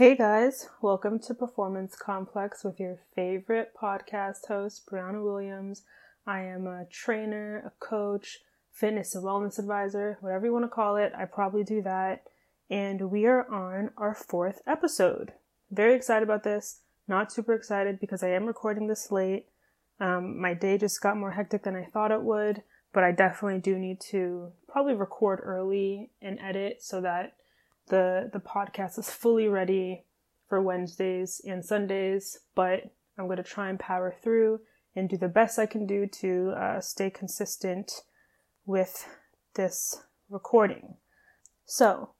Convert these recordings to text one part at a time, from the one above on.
Hey guys, welcome to Performance Complex with your favorite podcast host, Brianna Williams. I am a trainer, a coach, fitness and wellness advisor, whatever you want to call it. I probably do that. And we are on our fourth episode. Very excited about this. Not super excited because I am recording this late. Um, my day just got more hectic than I thought it would, but I definitely do need to probably record early and edit so that the the podcast is fully ready for Wednesdays and Sundays, but I'm going to try and power through and do the best I can do to uh, stay consistent with this recording. So,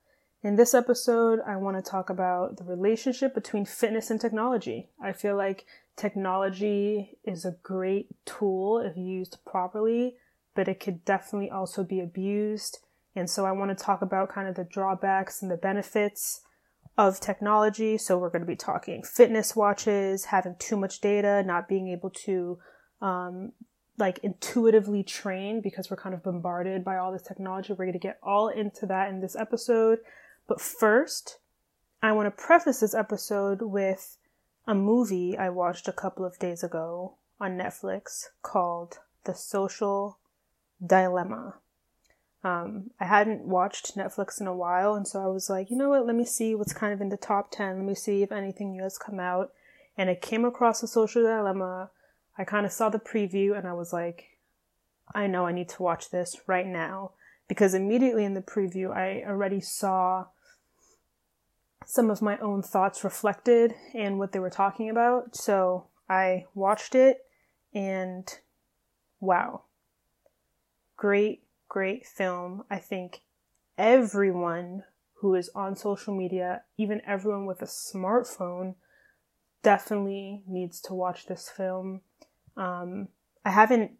in this episode, I want to talk about the relationship between fitness and technology. I feel like technology is a great tool if used properly, but it could definitely also be abused and so I want to talk about kind of the drawbacks and the benefits of technology. So we're going to be talking fitness watches, having too much data, not being able to um, like intuitively train because we're kind of bombarded by all this technology. We're going to get all into that in this episode. But first, I want to preface this episode with a movie I watched a couple of days ago on Netflix called The Social Dilemma. Um, I hadn't watched Netflix in a while, and so I was like, you know what, let me see what's kind of in the top 10. Let me see if anything new has come out. And I came across a social dilemma. I kind of saw the preview, and I was like, I know I need to watch this right now. Because immediately in the preview, I already saw some of my own thoughts reflected in what they were talking about. So I watched it, and wow. Great great film. I think everyone who is on social media, even everyone with a smartphone, definitely needs to watch this film. Um, I haven't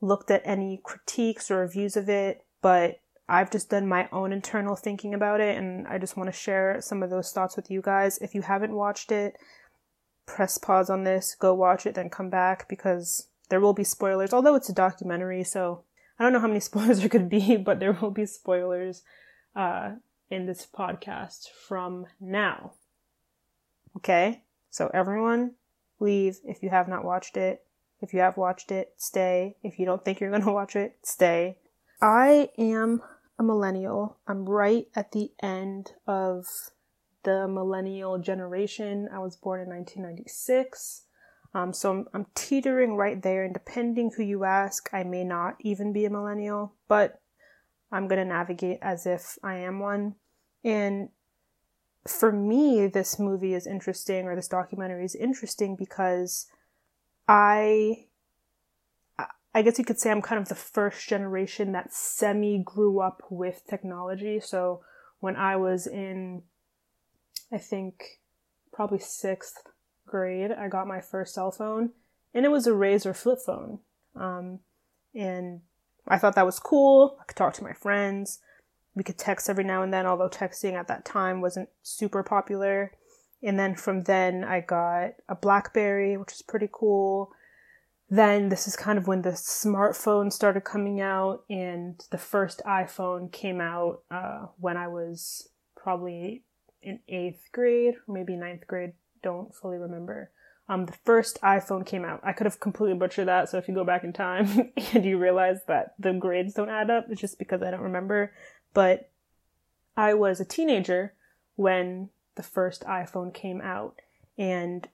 looked at any critiques or reviews of it, but I've just done my own internal thinking about it, and I just want to share some of those thoughts with you guys. If you haven't watched it, press pause on this, go watch it, then come back because there will be spoilers, although it's a documentary, so I don't know how many spoilers there could be, but there will be spoilers uh, in this podcast from now. Okay? So everyone leave if you have not watched it. If you have watched it, stay. If you don't think you're going to watch it, stay. I am a millennial. I'm right at the end of the millennial generation. I was born in 1996. Um, so I'm, I'm teetering right there, and depending who you ask, I may not even be a millennial, but I'm going to navigate as if I am one. And for me, this movie is interesting, or this documentary is interesting because I, I guess you could say I'm kind of the first generation that semi grew up with technology. So when I was in, I think, probably sixth grade, I got my first cell phone, and it was a Razr flip phone. Um, and I thought that was cool. I could talk to my friends. We could text every now and then, although texting at that time wasn't super popular. And then from then, I got a Blackberry, which was pretty cool. Then this is kind of when the smartphone started coming out, and the first iPhone came out uh, when I was probably in eighth grade, maybe ninth grade don't fully remember. Um, the first iPhone came out. I could have completely butchered that. So if you go back in time and you realize that the grades don't add up, it's just because I don't remember. But I was a teenager when the first iPhone came out. And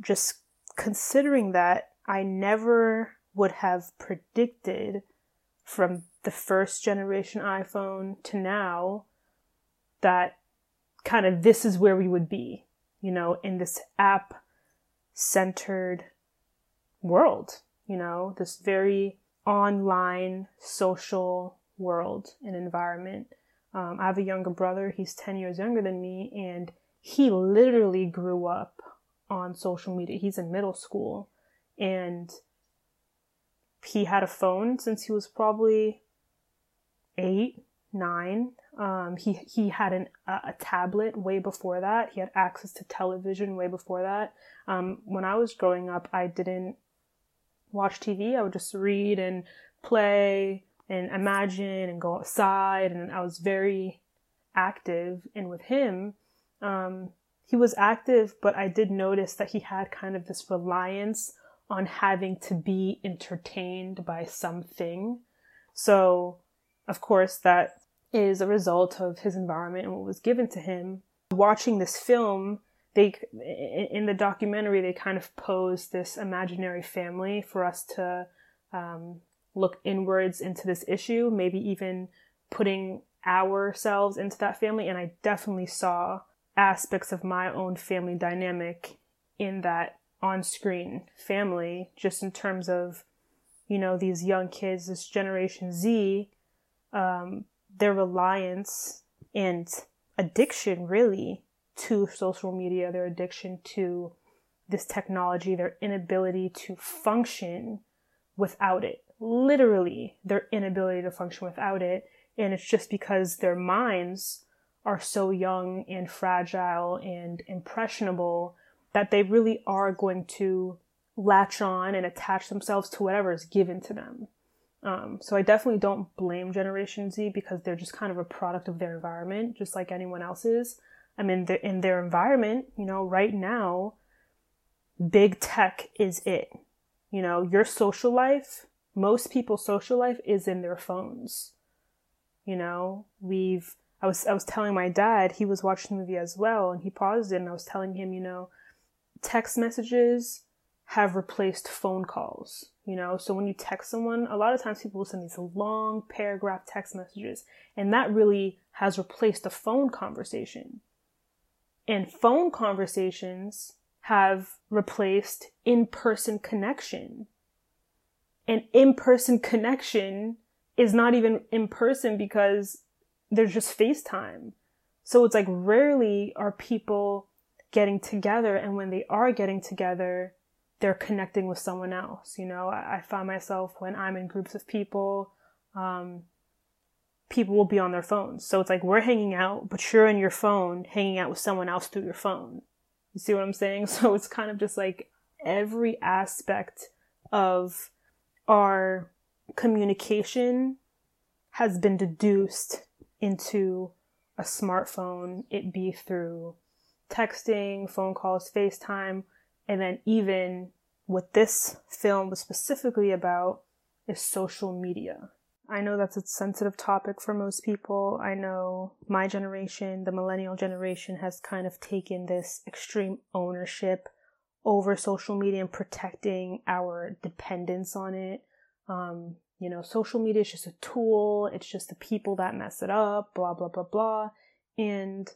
just considering that, I never would have predicted from the first generation iPhone to now that kind of this is where we would be you know, in this app centered world, you know, this very online social world and environment. Um, I have a younger brother, he's 10 years younger than me, and he literally grew up on social media. He's in middle school and he had a phone since he was probably eight, nine. Um, he he had an, a tablet way before that. He had access to television way before that. Um, when I was growing up, I didn't watch TV. I would just read and play and imagine and go outside. And I was very active. And with him, um, he was active, but I did notice that he had kind of this reliance on having to be entertained by something. So, of course, that is a result of his environment and what was given to him. Watching this film, they in the documentary they kind of pose this imaginary family for us to um, look inwards into this issue, maybe even putting ourselves into that family. And I definitely saw aspects of my own family dynamic in that on screen family, just in terms of, you know, these young kids, this Generation Z, um, their reliance and addiction really to social media, their addiction to this technology, their inability to function without it. Literally, their inability to function without it. And it's just because their minds are so young and fragile and impressionable that they really are going to latch on and attach themselves to whatever is given to them. Um, so I definitely don't blame Generation Z because they're just kind of a product of their environment, just like anyone else is. I mean, in their environment, you know, right now, big tech is it. You know, your social life, most people's social life is in their phones. You know, we've, I was, I was telling my dad, he was watching the movie as well, and he paused it, and I was telling him, you know, text messages have replaced phone calls, you know? So when you text someone, a lot of times people will send these long paragraph text messages, and that really has replaced a phone conversation. And phone conversations have replaced in person connection. And in person connection is not even in person because there's just FaceTime. So it's like rarely are people getting together and when they are getting together they're connecting with someone else you know? I, I find myself when i'm in groups of people um, people will be on their phones. So it's like we're hanging out but you're in your phone hanging out with someone else through your phone. You see what i'm saying? So it's kind of just like every aspect of our communication has been deduced into a smartphone. It be through texting, phone calls, FaceTime, and then even what this film was specifically about is social media. I know that's a sensitive topic for most people. I know my generation, the millennial generation, has kind of taken this extreme ownership over social media and protecting our dependence on it. Um, you know, social media is just a tool, it's just the people that mess it up, blah, blah, blah, blah. And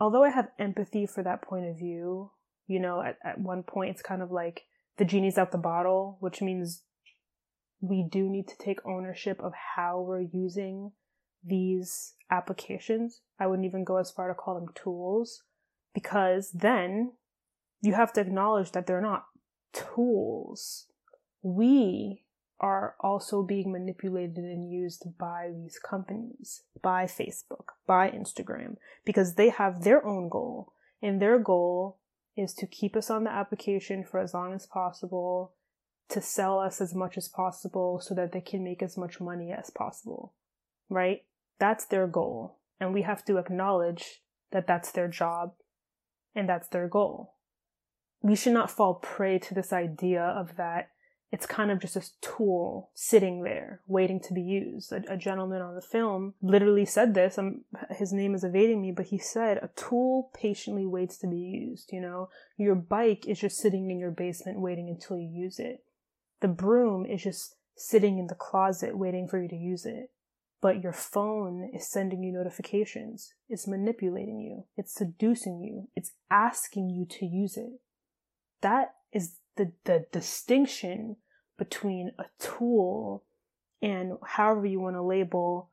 although I have empathy for that point of view, you know, at, at one point it's kind of like the genie's out the bottle, which means we do need to take ownership of how we're using these applications. I wouldn't even go as far to call them tools because then you have to acknowledge that they're not tools. We are also being manipulated and used by these companies, by Facebook, by Instagram, because they have their own goal. And their goal is to keep us on the application for as long as possible, to sell us as much as possible so that they can make as much money as possible. Right? That's their goal. And we have to acknowledge that that's their job and that's their goal. We should not fall prey to this idea of that it's kind of just a tool sitting there waiting to be used. A, a gentleman on the film literally said this. Um, his name is evading me, but he said a tool patiently waits to be used. You know, your bike is just sitting in your basement waiting until you use it. The broom is just sitting in the closet waiting for you to use it. But your phone is sending you notifications. It's manipulating you. It's seducing you. It's asking you to use it. That is the, the distinction between a tool and however you want to label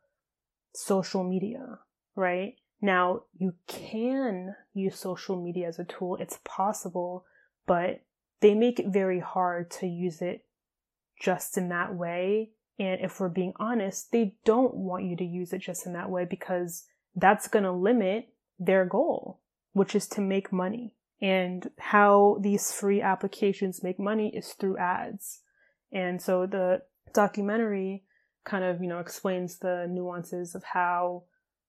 social media, right? Now, you can use social media as a tool. It's possible, but they make it very hard to use it just in that way. And if we're being honest, they don't want you to use it just in that way because that's going to limit their goal, which is to make money. And how these free applications make money is through ads. And so the documentary kind of, you know, explains the nuances of how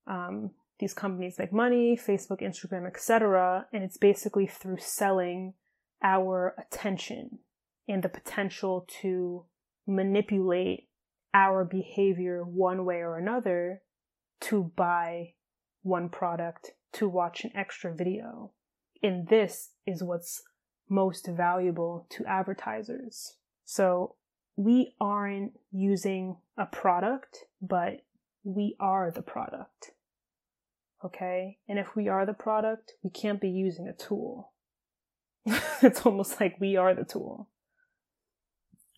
um, these companies make money, Facebook, Instagram, etc., and it's basically through selling our attention and the potential to manipulate our behavior one way or another to buy one product, to watch an extra video. And this is what's most valuable to advertisers. So we aren't using a product, but we are the product. Okay? And if we are the product, we can't be using a tool. it's almost like we are the tool.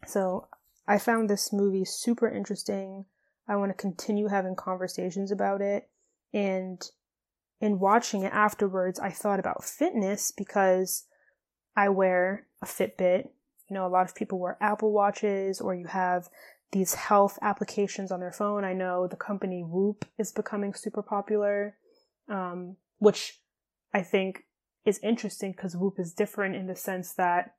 So I found this movie super interesting. I want to continue having conversations about it. And in watching it afterwards, I thought about fitness because I wear a Fitbit. You know, a lot of people wear Apple Watches or you have these health applications on their phone. I know the company Whoop is becoming super popular, um, which I think is interesting because Whoop is different in the sense that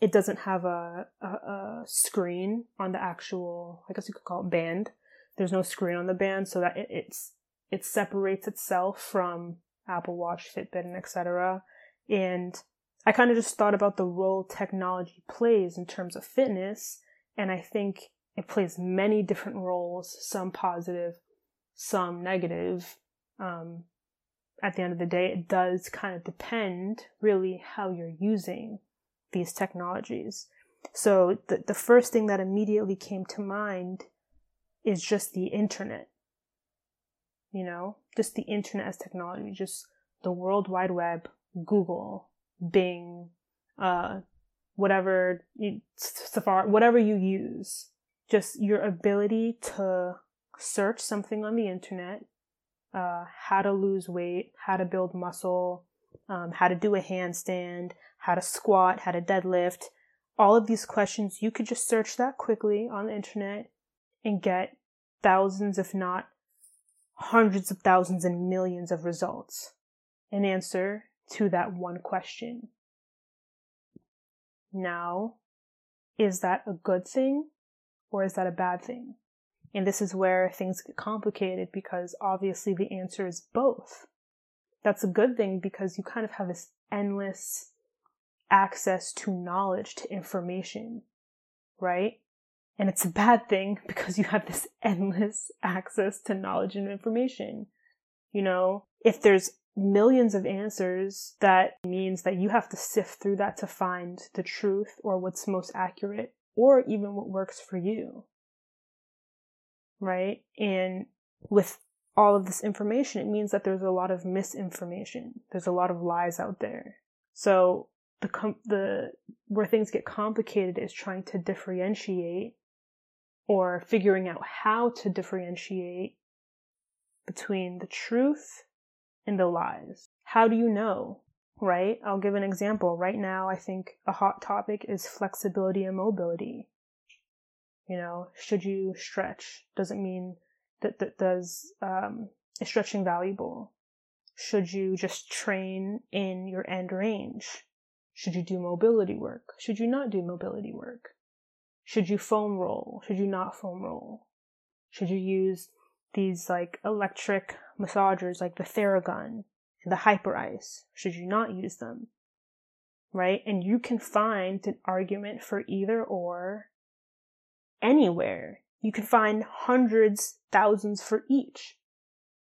it doesn't have a, a, a, screen on the actual, I guess you could call it band. There's no screen on the band so that it, it's, it separates itself from Apple Watch, Fitbit, and etc. And I kind of just thought about the role technology plays in terms of fitness. And I think it plays many different roles, some positive, some negative. Um, at the end of the day, it does kind of depend really how you're using these technologies. So the, the first thing that immediately came to mind is just the internet. You know, just the internet as technology, just the World Wide Web, Google, Bing, uh, whatever, Safari, whatever you use. Just your ability to search something on the internet, uh, how to lose weight, how to build muscle, um, how to do a handstand, how to squat, how to deadlift, all of these questions, you could just search that quickly on the internet and get thousands, if not hundreds of thousands and millions of results. An answer to that one question. Now, is that a good thing or is that a bad thing? And this is where things get complicated because obviously the answer is both. That's a good thing because you kind of have this endless access to knowledge, to information, right? And it's a bad thing because you have this endless access to knowledge and information. You know, if there's millions of answers, that means that you have to sift through that to find the truth or what's most accurate or even what works for you. Right? And with all of this information, it means that there's a lot of misinformation. There's a lot of lies out there. So the com- the where things get complicated is trying to differentiate or figuring out how to differentiate between the truth and the lies. How do you know? Right? I'll give an example. Right now, I think a hot topic is flexibility and mobility. You know, should you stretch? Doesn't mean that that does um, is stretching valuable. Should you just train in your end range? Should you do mobility work? Should you not do mobility work? Should you foam roll? Should you not foam roll? Should you use these like electric massagers like the Theragun and the Hyperice? Should you not use them? Right? And you can find an argument for either or anywhere. You can find hundreds, thousands for each.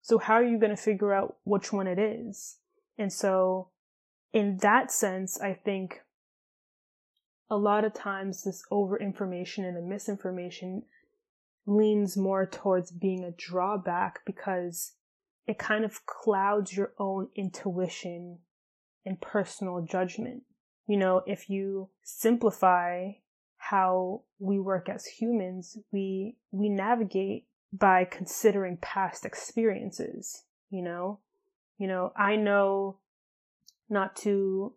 So how are you going to figure out which one it is? And so in that sense, I think a lot of times this over information and the misinformation leans more towards being a drawback because it kind of clouds your own intuition and personal judgment. You know, if you simplify how we work as humans, we, we navigate by considering past experiences, you know? You know, I know not to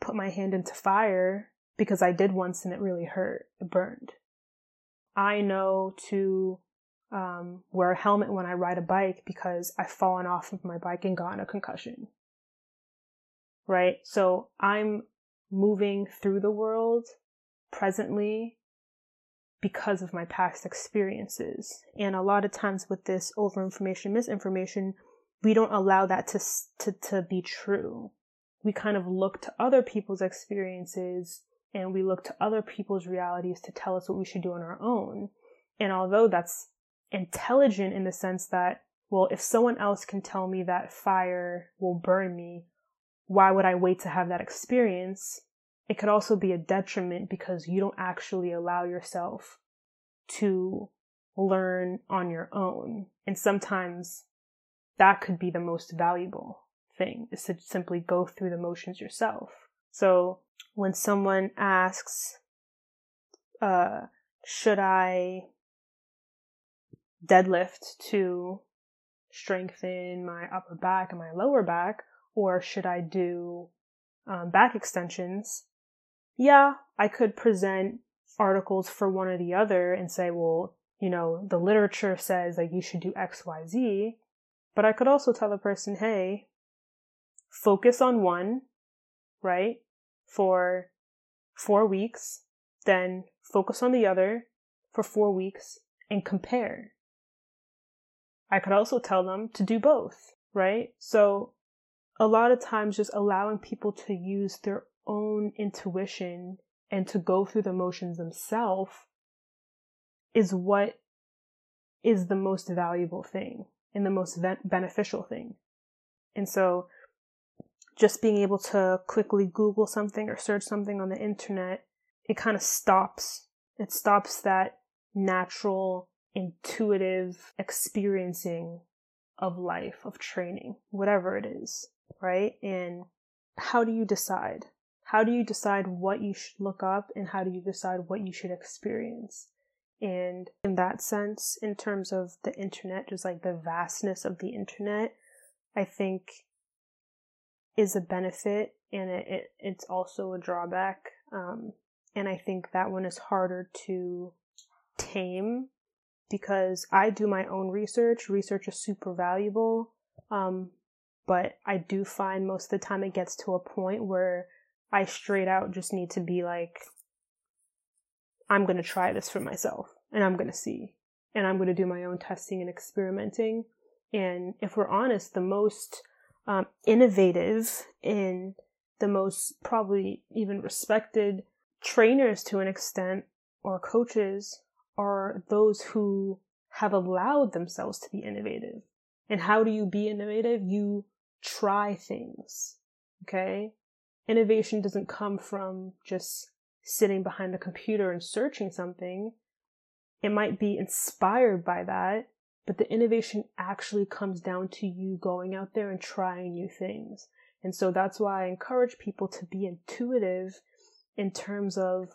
put my hand into fire because I did once and it really hurt. It burned. I know to um, wear a helmet when I ride a bike because I've fallen off of my bike and gotten a concussion. Right? So I'm moving through the world presently because of my past experiences. And a lot of times with this overinformation, misinformation, we don't allow that to, to, to be true. We kind of look to other people's experiences and we look to other people's realities to tell us what we should do on our own. And although that's intelligent in the sense that, well, if someone else can tell me that fire will burn me, why would I wait to have that experience? It could also be a detriment because you don't actually allow yourself to learn on your own. And sometimes that could be the most valuable thing is to simply go through the motions yourself. So when someone asks, uh, should I deadlift to strengthen my upper back and my lower back, or should I do um, back extensions? Yeah, I could present articles for one or the other and say, well, you know, the literature says that you should do X, Y, Z. But I could also tell the person, hey, focus on one, right? For four weeks, then focus on the other for four weeks and compare. I could also tell them to do both, right? So a lot of times just allowing people to use their own intuition and to go through the motions themselves is what is the most valuable thing and the most beneficial thing. And so just being able to quickly Google something or search something on the internet, it kind of stops. It stops that natural, intuitive experiencing of life, of training, whatever it is, right? And how do you decide? How do you decide what you should look up and how do you decide what you should experience? And in that sense, in terms of the internet, just like the vastness of the internet, I think is a benefit and it, it it's also a drawback. Um, and I think that one is harder to tame because I do my own research. Research is super valuable. Um, but I do find most of the time it gets to a point where I straight out just need to be like, I'm going to try this for myself and I'm going to see. And I'm going to do my own testing and experimenting. And if we're honest, the most um, innovative and the most probably even respected trainers to an extent or coaches are those who have allowed themselves to be innovative. And how do you be innovative? You try things. Okay. Innovation doesn't come from just sitting behind a computer and searching something. It might be inspired by that, but the innovation actually comes down to you going out there and trying new things. And so that's why I encourage people to be intuitive in terms of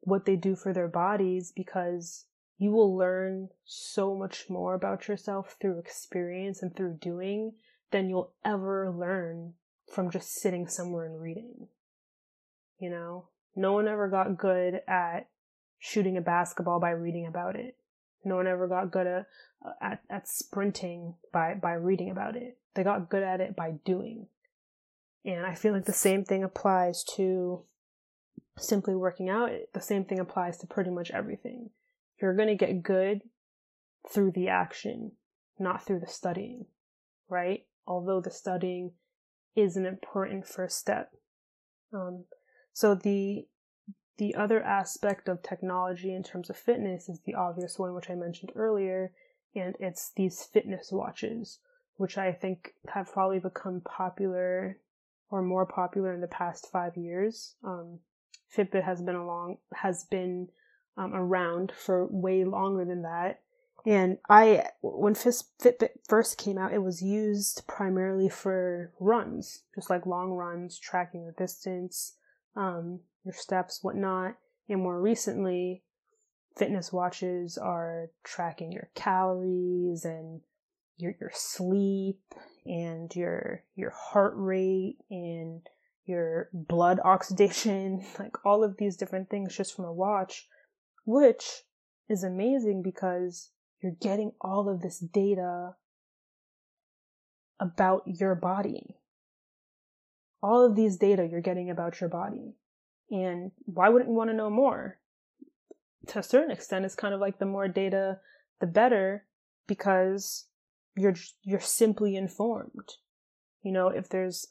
what they do for their bodies because you will learn so much more about yourself through experience and through doing than you'll ever learn from just sitting somewhere and reading. You know, no one ever got good at shooting a basketball by reading about it. No one ever got good at, at, at sprinting by, by reading about it. They got good at it by doing. And I feel like the same thing applies to simply working out. The same thing applies to pretty much everything. You're going to get good through the action, not through the studying, right? Although the studying is an important first step. Um, so the the other aspect of technology in terms of fitness is the obvious one, which I mentioned earlier, and it's these fitness watches, which I think have probably become popular or more popular in the past five years. Um, Fitbit has been along has been um, around for way longer than that, and I, when Fitbit first came out, it was used primarily for runs, just like long runs, tracking your distance, um, your steps, whatnot. And more recently, fitness watches are tracking your calories and your your sleep and your your heart rate and your blood oxidation, like all of these different things just from a watch, which is amazing because you're getting all of this data about your body. All of these data you're getting about your body. And why wouldn't you want to know more? To a certain extent, it's kind of like the more data, the better, because you're you're simply informed. You know, if there's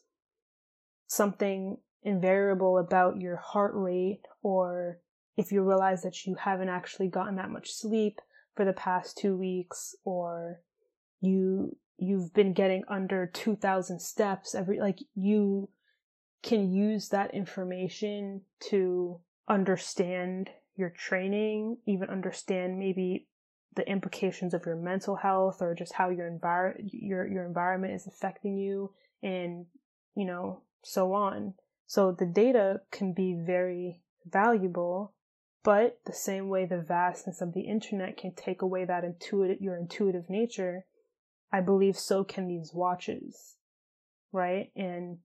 something invariable about your heart rate or if you realize that you haven't actually gotten that much sleep for the past 2 weeks or you you've been getting under 2000 steps every like you can use that information to understand your training, even understand maybe the implications of your mental health or just how your envir- your your environment is affecting you and you know so on. So the data can be very valuable but the same way the vastness of the internet can take away that intuitive your intuitive nature i believe so can these watches right? And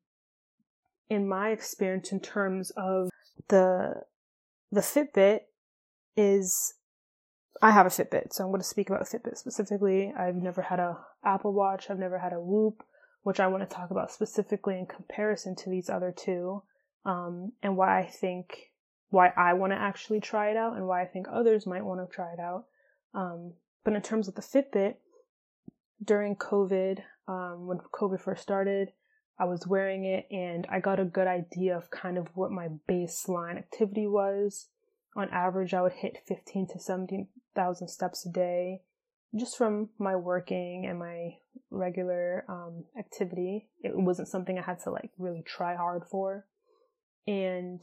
in my experience in terms of the the fitbit is I have a Fitbit, so I'm going to speak about Fitbit specifically. I've never had a Apple Watch, I've never had a Whoop, which I want to talk about specifically in comparison to these other two, um, and why I think why I want to actually try it out, and why I think others might want to try it out. Um, but in terms of the Fitbit, during COVID, um, when COVID first started, I was wearing it, and I got a good idea of kind of what my baseline activity was on average, I would hit 15 to 17,000 steps a day just from my working and my regular um, activity. It wasn't something I had to like really try hard for. And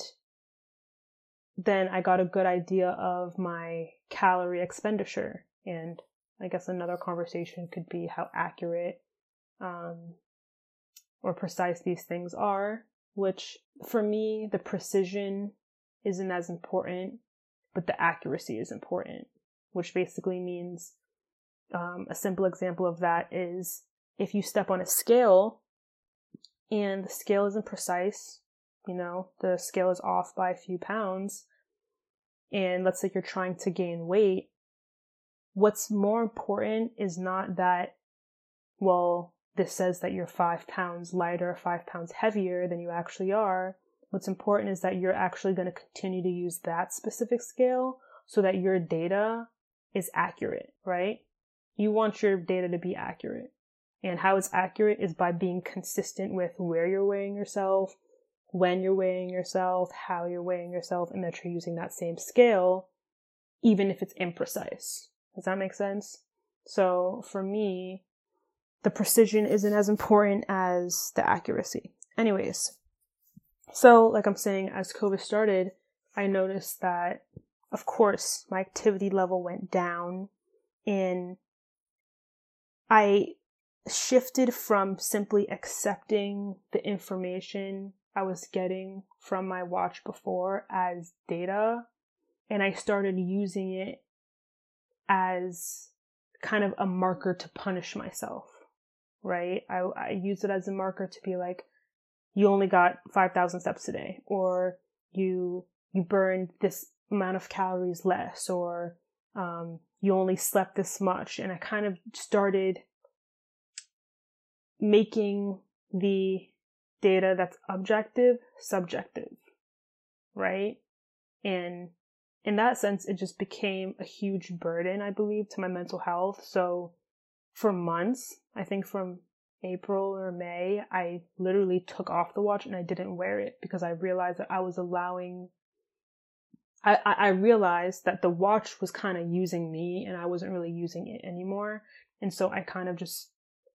then I got a good idea of my calorie expenditure. And I guess another conversation could be how accurate um, or precise these things are, which for me, the precision isn't as important, but the accuracy is important, which basically means um, a simple example of that is if you step on a scale and the scale isn't precise, you know, the scale is off by a few pounds, and let's say you're trying to gain weight, what's more important is not that, well, this says that you're five pounds lighter, five pounds heavier than you actually are. What's important is that you're actually going to continue to use that specific scale so that your data is accurate, right? You want your data to be accurate. And how it's accurate is by being consistent with where you're weighing yourself, when you're weighing yourself, how you're weighing yourself, and that you're using that same scale, even if it's imprecise. Does that make sense? So for me, the precision isn't as important as the accuracy. Anyways, so, like I'm saying, as COVID started, I noticed that, of course, my activity level went down and I shifted from simply accepting the information I was getting from my watch before as data and I started using it as kind of a marker to punish myself, right? I, I use it as a marker to be like, you only got 5,000 steps today, or you, you burned this amount of calories less, or, um, you only slept this much. And I kind of started making the data that's objective subjective, right? And in that sense, it just became a huge burden, I believe, to my mental health. So for months, I think from April or May, I literally took off the watch and I didn't wear it because I realized that I was allowing. I, I realized that the watch was kind of using me and I wasn't really using it anymore. And so I kind of just,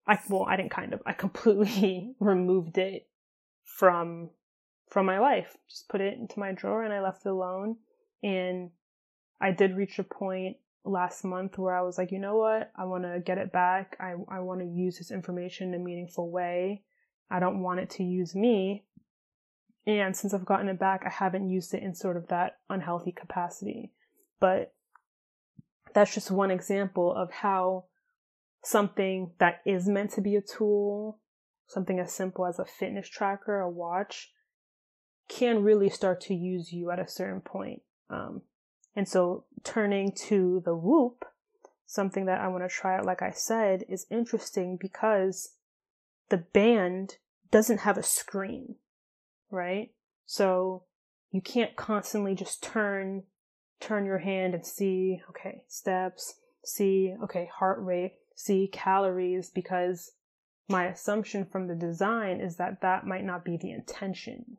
I, well, I didn't kind of, I completely removed it from, from my life. Just put it into my drawer and I left it alone. And I did reach a point last month where I was like, you know what? I want to get it back. I, I want to use this information in a meaningful way. I don't want it to use me. And since I've gotten it back, I haven't used it in sort of that unhealthy capacity. But that's just one example of how something that is meant to be a tool, something as simple as a fitness tracker, a watch, can really start to use you at a certain point. Um, and so turning to the whoop, something that I want to try out, like I said, is interesting because the band doesn't have a screen, right? So you can't constantly just turn, turn your hand and see, okay, steps, see, okay, heart rate, see calories because my assumption from the design is that that might not be the intention,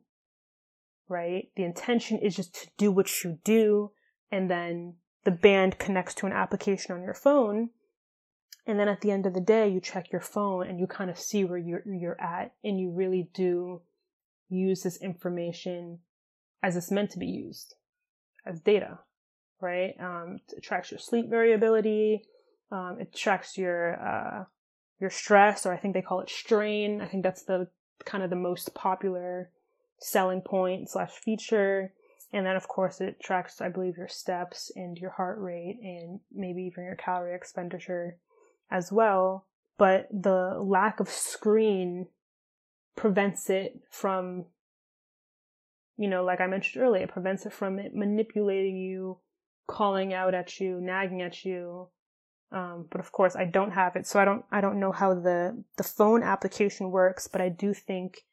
right? The intention is just to do what you do, and then the band connects to an application on your phone. And then at the end of the day, you check your phone and you kind of see where you're, you're at, and you really do use this information as it's meant to be used as data, right? Um, it tracks your sleep variability. Um, it tracks your uh, your stress, or I think they call it strain. I think that's the kind of the most popular selling point slash feature. And then, of course, it tracks, I believe, your steps and your heart rate and maybe even your calorie expenditure as well. But the lack of screen prevents it from you know, like I mentioned earlier, it prevents it from it manipulating you, calling out at you, nagging at you. Um, but of course, I don't have it, so I don't I don't know how the the phone application works. But I do think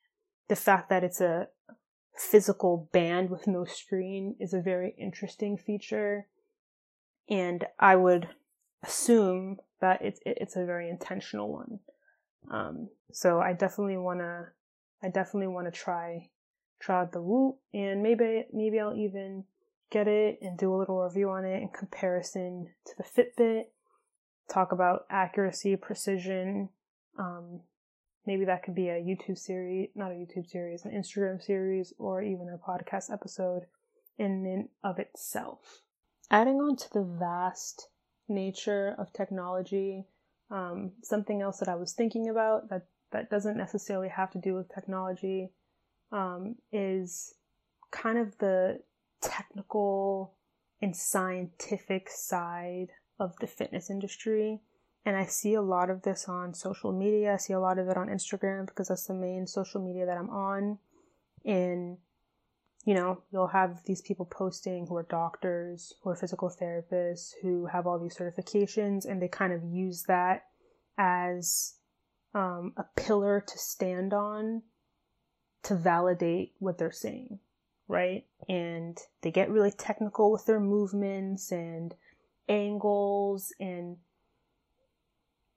the fact that it's a physical band with no screen is a very interesting feature, and I would assume that it's it's a very intentional one. Um, so I definitely wanna I definitely want to try try out the Whoop, and maybe maybe I'll even get it and do a little review on it in comparison to the Fitbit. Talk about accuracy, precision. Um, maybe that could be a YouTube series, not a YouTube series, an Instagram series, or even a podcast episode in and of itself. Adding on to the vast nature of technology, um, something else that I was thinking about that that doesn't necessarily have to do with technology um, is kind of the technical and scientific side of the fitness industry. And I see a lot of this on social media. I see a lot of it on Instagram because that's the main social media that I'm on. And, you know, you'll have these people posting who are doctors, who are physical therapists, who have all these certifications, and they kind of use that as um, a pillar to stand on to validate what they're saying, right? And they get really technical with their movements and angles. And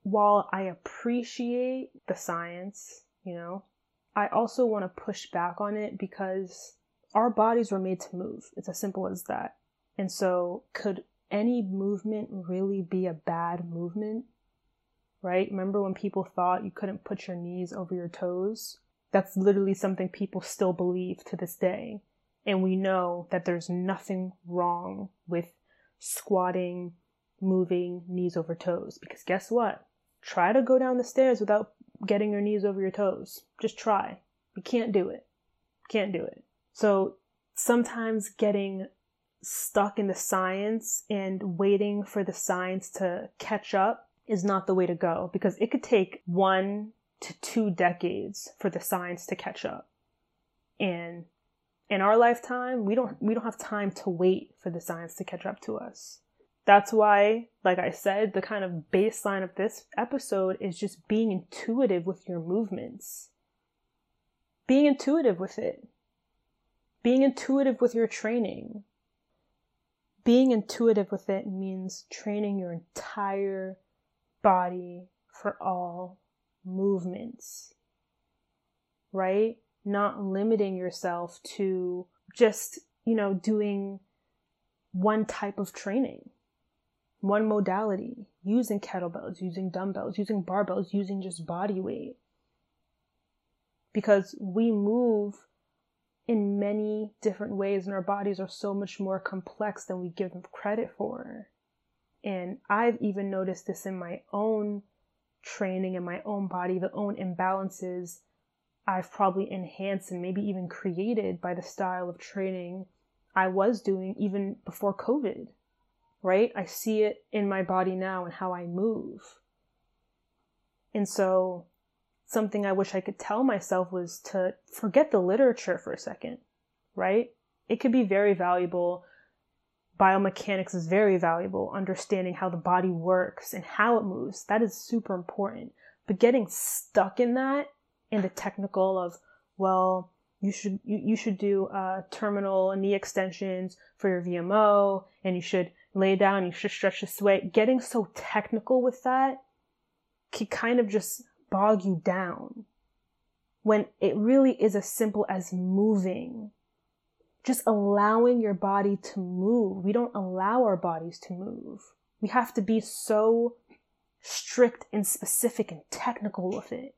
while I appreciate the science, you know, I also want to push back on it because our bodies were made to move. It's as simple as that. And so, could any movement really be a bad movement? Right? Remember when people thought you couldn't put your knees over your toes? That's literally something people still believe to this day. And we know that there's nothing wrong with squatting, moving knees over toes. Because guess what? Try to go down the stairs without getting your knees over your toes. Just try. You can't do it. Can't do it. So sometimes getting stuck in the science and waiting for the science to catch up is not the way to go because it could take one to two decades for the science to catch up. And in our lifetime, we don't we don't have time to wait for the science to catch up to us. That's why, like I said, the kind of baseline of this episode is just being intuitive with your movements. Being intuitive with it. Being intuitive with your training. Being intuitive with it means training your entire body for all movements, right? Not limiting yourself to just, you know, doing one type of training, one modality, using kettlebells, using dumbbells, using barbells, using just body weight. Because we move in many different ways and our bodies are so much more complex than we give them credit for. And I've even noticed this in my own training in my own body, the own imbalances I've probably enhanced and maybe even created by the style of training I was doing even before COVID, right? I see it in my body now and how I move. And so, something I wish I could tell myself was to forget the literature for a second, right? It could be very valuable biomechanics is very valuable. Understanding how the body works and how it moves, that is super important. But getting stuck in that, in the technical of, well, you should you, you should do uh, terminal knee extensions for your VMO, and you should lay down, you should stretch this way. Getting so technical with that can kind of just bog you down when it really is as simple as moving. Just allowing your body to move. We don't allow our bodies to move. We have to be so strict and specific and technical with it.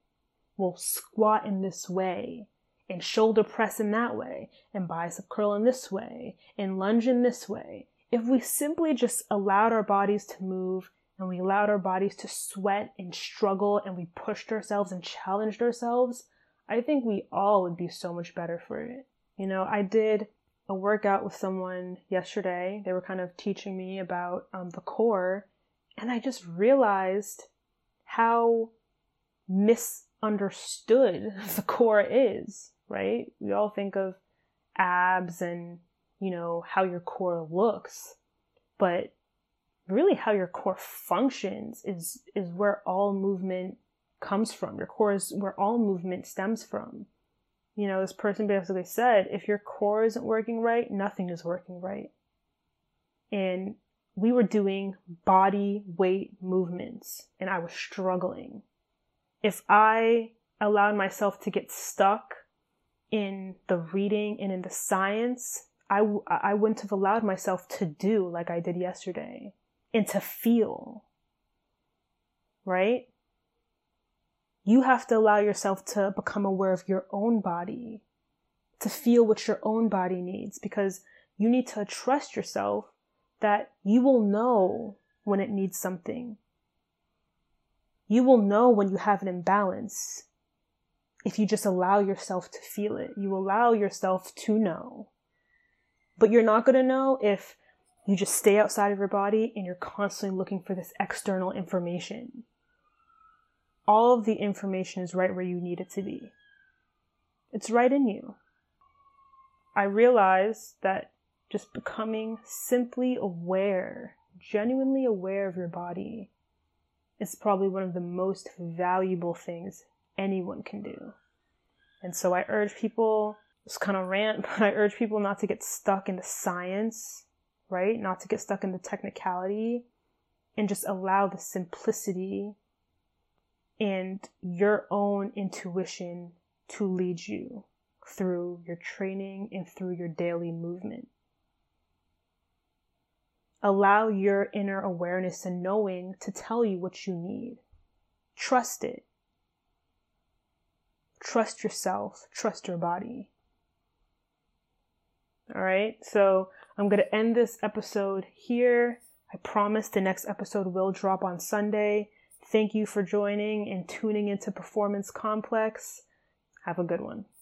We'll squat in this way and shoulder press in that way and bicep curl in this way and lunge in this way. If we simply just allowed our bodies to move and we allowed our bodies to sweat and struggle and we pushed ourselves and challenged ourselves, I think we all would be so much better for it. You know, I did a workout with someone yesterday. They were kind of teaching me about um, the core, and I just realized how misunderstood the core is, right? We all think of abs and, you know, how your core looks, but really how your core functions is is where all movement comes from. Your core is where all movement stems from. You know, this person basically said, if your core isn't working right, nothing is working right. And we were doing body weight movements and I was struggling. If I allowed myself to get stuck in the reading and in the science, I w- I wouldn't have allowed myself to do like I did yesterday and to feel. Right? You have to allow yourself to become aware of your own body, to feel what your own body needs, because you need to trust yourself that you will know when it needs something. You will know when you have an imbalance if you just allow yourself to feel it. You allow yourself to know. But you're not going to know if you just stay outside of your body and you're constantly looking for this external information all of the information is right where you need it to be. It's right in you. I realize that just becoming simply aware, genuinely aware of your body, is probably one of the most valuable things anyone can do. And so I urge people, just kind of rant, but I urge people not to get stuck in the science, right? Not to get stuck in the technicality and just allow the simplicity and your own intuition to lead you through your training and through your daily movement. Allow your inner awareness and knowing to tell you what you need. Trust it. Trust yourself. Trust your body. All right. So I'm going to end this episode here. I promise the next episode will drop on Sunday. Thank you for joining and tuning into Performance Complex. Have a good one.